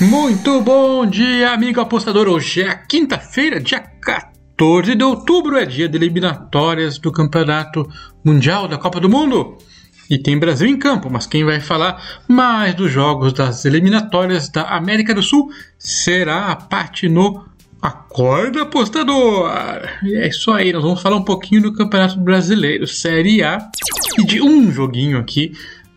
Muito bom dia, amigo apostador. Hoje é quinta-feira, dia 14 de outubro, é dia de eliminatórias do Campeonato Mundial da Copa do Mundo. E tem Brasil em campo, mas quem vai falar mais dos jogos das eliminatórias da América do Sul será a Paty no Acorda Apostador! E é isso aí, nós vamos falar um pouquinho do Campeonato Brasileiro, Série A, e de um joguinho aqui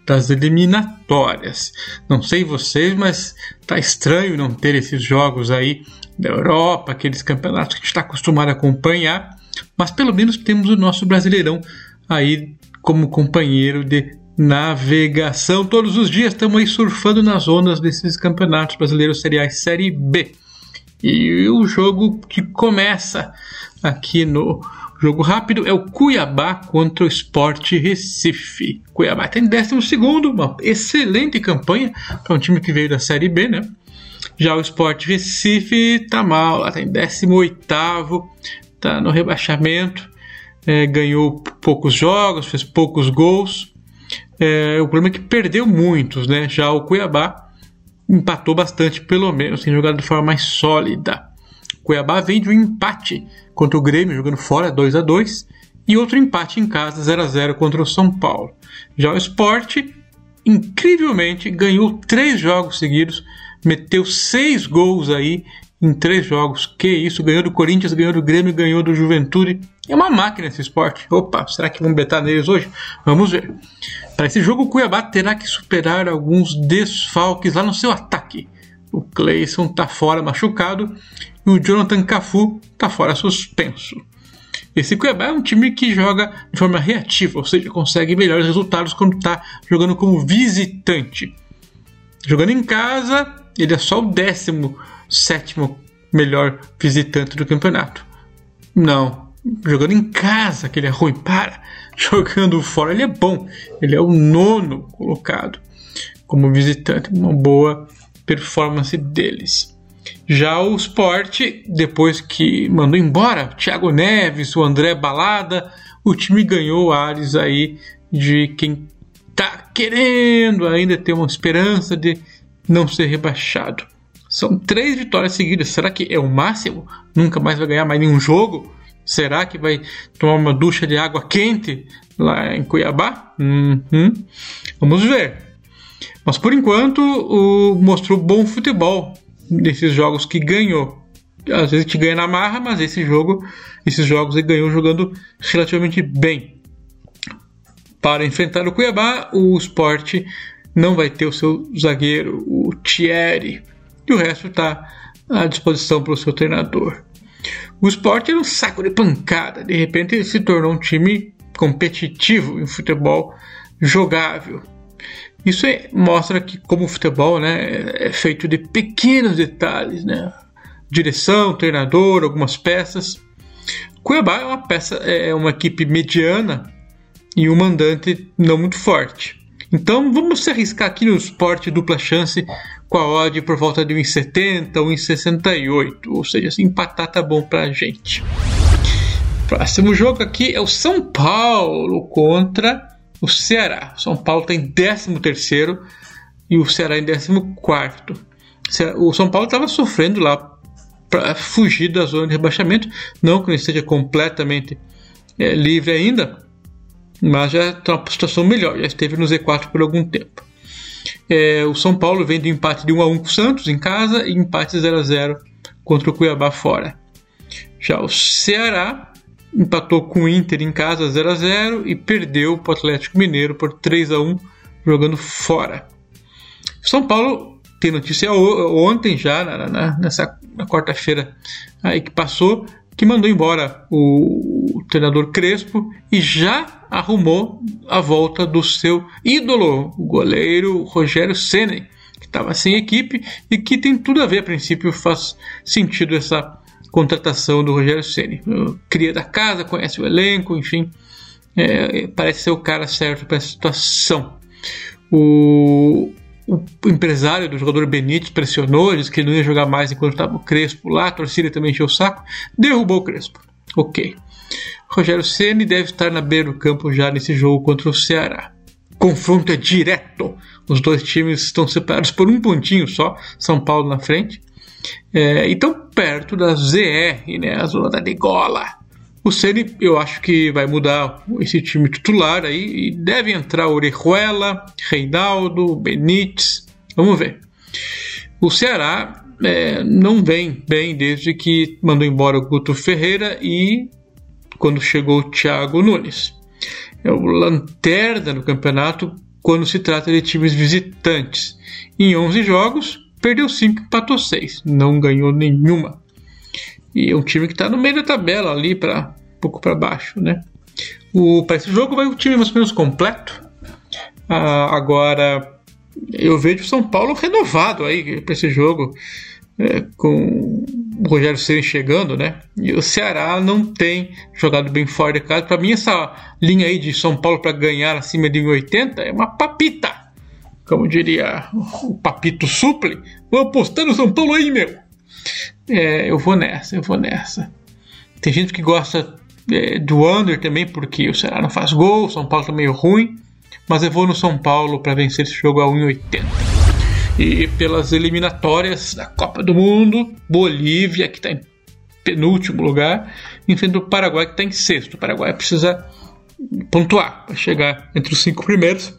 das eliminatórias. Não sei vocês, mas tá estranho não ter esses jogos aí da Europa, aqueles campeonatos que a gente está acostumado a acompanhar, mas pelo menos temos o nosso Brasileirão aí como companheiro de navegação. Todos os dias estamos aí surfando nas ondas desses campeonatos brasileiros seriais Série B. E o jogo que começa aqui no Jogo rápido é o Cuiabá contra o Sport Recife. Cuiabá tem 12, uma excelente campanha para um time que veio da Série B, né? Já o Sport Recife tá mal, lá tem 18, tá no rebaixamento, é, ganhou poucos jogos, fez poucos gols. É, o problema é que perdeu muitos, né? Já o Cuiabá empatou bastante, pelo menos, tem jogado de forma mais sólida. Cuiabá vem de um empate contra o Grêmio, jogando fora 2 a 2 e outro empate em casa 0 a 0 contra o São Paulo. Já o Sport, incrivelmente, ganhou três jogos seguidos, meteu seis gols aí em três jogos. Que isso, ganhou do Corinthians, ganhou do Grêmio, ganhou do Juventude. É uma máquina esse esporte. Opa, será que vamos betar neles hoje? Vamos ver. Para esse jogo, o Cuiabá terá que superar alguns desfalques lá no seu ataque. O Cleison está fora machucado e o Jonathan Cafu está fora suspenso. Esse Cuiabá é um time que joga de forma reativa, ou seja, consegue melhores resultados quando está jogando como visitante. Jogando em casa, ele é só o 17 melhor visitante do campeonato. Não, jogando em casa que ele é ruim. Para! Jogando fora ele é bom. Ele é o nono colocado como visitante. Uma boa performance deles. Já o Sport, depois que mandou embora Thiago Neves, o André Balada, o time ganhou ares aí de quem tá querendo ainda ter uma esperança de não ser rebaixado. São três vitórias seguidas. Será que é o máximo? Nunca mais vai ganhar mais nenhum jogo? Será que vai tomar uma ducha de água quente lá em Cuiabá? Uhum. Vamos ver. Mas por enquanto o, mostrou bom futebol nesses jogos que ganhou. Às vezes te ganha na marra, mas esse jogo, esses jogos ele ganhou jogando relativamente bem. Para enfrentar o Cuiabá, o Sport não vai ter o seu zagueiro, o Thierry, e o resto está à disposição para o seu treinador. O Sport é um saco de pancada, de repente ele se tornou um time competitivo em futebol jogável. Isso é, mostra que como o futebol né, é feito de pequenos detalhes, né? Direção, treinador, algumas peças. Cuiabá é uma peça, é uma equipe mediana e um mandante não muito forte. Então vamos se arriscar aqui no esporte dupla chance com a odd por volta de 1,70, 1,68, ou seja, assim, empatar tá bom pra gente. Próximo jogo aqui é o São Paulo contra o Ceará. São Paulo está em 13 terceiro e o Ceará em 14 quarto. O São Paulo estava sofrendo lá para fugir da zona de rebaixamento, não que ele esteja completamente é, livre ainda, mas já está uma situação melhor, já esteve no Z4 por algum tempo. É, o São Paulo vem do empate de 1 a 1 com o Santos em casa e empate 0 a 0 contra o Cuiabá fora. Já o Ceará empatou com o Inter em casa 0 a 0 e perdeu para o Atlético Mineiro por 3 a 1 jogando fora. São Paulo tem notícia ontem já, na, na nessa quarta-feira aí que passou, que mandou embora o, o, treinador Crespo e já arrumou a volta do seu ídolo, o goleiro Rogério Ceni, que estava sem equipe e que tem tudo a ver, a princípio faz sentido essa contratação do Rogério Ceni. Cria da casa, conhece o elenco, enfim, é, parece ser o cara certo para essa situação. O, o, empresário do jogador Benítez pressionou, disse que ele não ia jogar mais enquanto estava o Crespo lá, a torcida também encheu o saco, derrubou o Crespo. Ok. Rogério Ceni deve estar na beira do campo já nesse jogo contra o Ceará. Confronto é direto. Os dois times estão separados por um pontinho só, São Paulo na frente. É, e estão perto da ZR, né, a zona da degola. O Ceni, eu acho que vai mudar esse time titular aí e deve entrar Orejuela, Reinaldo, Benítez. Vamos ver. O Ceará é, não vem bem desde que mandou embora o Guto Ferreira e quando chegou o Thiago Nunes. É o lanterna do campeonato quando se trata de times visitantes. Em 11 jogos, perdeu 5, empatou 6, não ganhou nenhuma. E é um time que está no meio da tabela ali, para pouco para baixo, né? Para esse jogo vai o time mais ou menos completo. Ah, agora eu vejo o São Paulo renovado aí para esse jogo, é, com o Rogério Ceni chegando, né? E o Ceará não tem jogado bem fora de casa. Para mim essa linha aí de São Paulo para ganhar acima de 1,80 é uma papita, como diria o Papito Suple. Vou apostar no São Paulo aí, meu. É, eu vou nessa, eu vou nessa. Tem gente que gosta é, do under também, porque o Ceará não faz gol, o São Paulo tá meio ruim, mas eu vou no São Paulo para vencer esse jogo a 1,80. E pelas eliminatórias da Copa do Mundo, Bolívia, que está em penúltimo lugar, enfrenta o Paraguai, que está em sexto. O Paraguai precisa pontuar para chegar entre os cinco primeiros,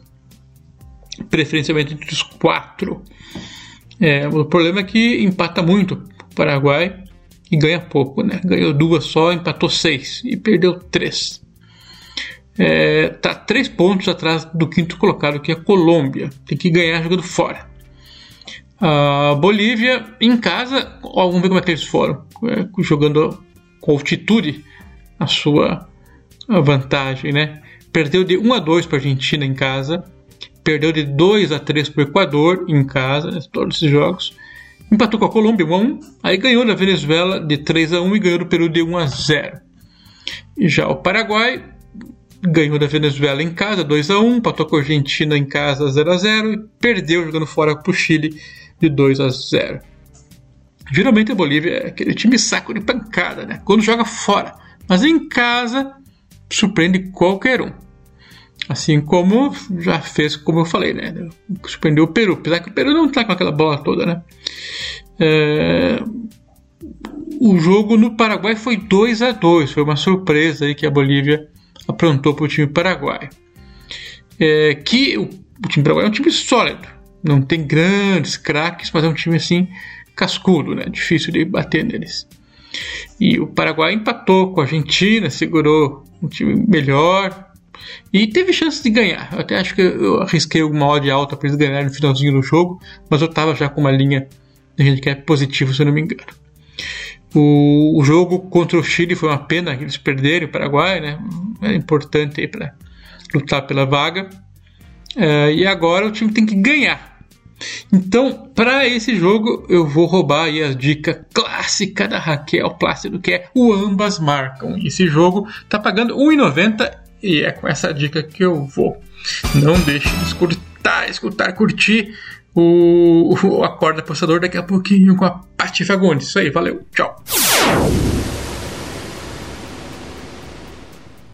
preferencialmente entre os quatro. É, o problema é que empata muito o Paraguai e ganha pouco, né? Ganhou duas só, empatou seis e perdeu três. É, tá três pontos atrás do quinto colocado, que é a Colômbia. Tem que ganhar jogando fora. A Bolívia em casa, ó, vamos ver como é que eles foram, é, jogando com altitude a sua vantagem, né? Perdeu de 1 a 2 para a Argentina em casa, perdeu de 2 a 3 para o Equador em casa, todos esses jogos empatou com a Colômbia 1 a 1, aí ganhou da Venezuela de 3 a 1 e ganhou do Peru de 1 a 0. E já o Paraguai ganhou da Venezuela em casa 2 a 1, empatou com a Argentina em casa 0 a 0 e perdeu jogando fora para o Chile de 2 a 0. Geralmente a Bolívia é aquele time saco de pancada, né? Quando joga fora, mas em casa surpreende qualquer um. Assim como já fez, como eu falei, né? Surpreendeu o Peru, apesar que o Peru não tá com aquela bola toda, né? É... O jogo no Paraguai foi 2 a 2 foi uma surpresa aí que a Bolívia aprontou para o time paraguaio. É, que o, o time paraguaio é um time sólido, não tem grandes craques, mas é um time assim cascudo, né? Difícil de bater neles. E o Paraguai empatou com a Argentina, segurou um time melhor, e teve chance de ganhar. Eu até acho que eu arrisquei alguma odd alta para eles ganharem no finalzinho do jogo, mas eu estava já com uma linha de handicap positivo, se eu não me engano. O, o, jogo contra o Chile foi uma pena que eles perderam o Paraguai, né? É importante para lutar pela vaga. É, e agora o time tem que ganhar. Então, para esse jogo, eu vou roubar aí a dica clássica da Raquel Plácido, que é o ambas marcam. Esse jogo tá pagando 1,90 e é com essa dica que eu vou. Não deixe de escutar, escutar, curtir o, o Acorda Apostador daqui a pouquinho com a Pati Fagundes. Isso aí, valeu, tchau.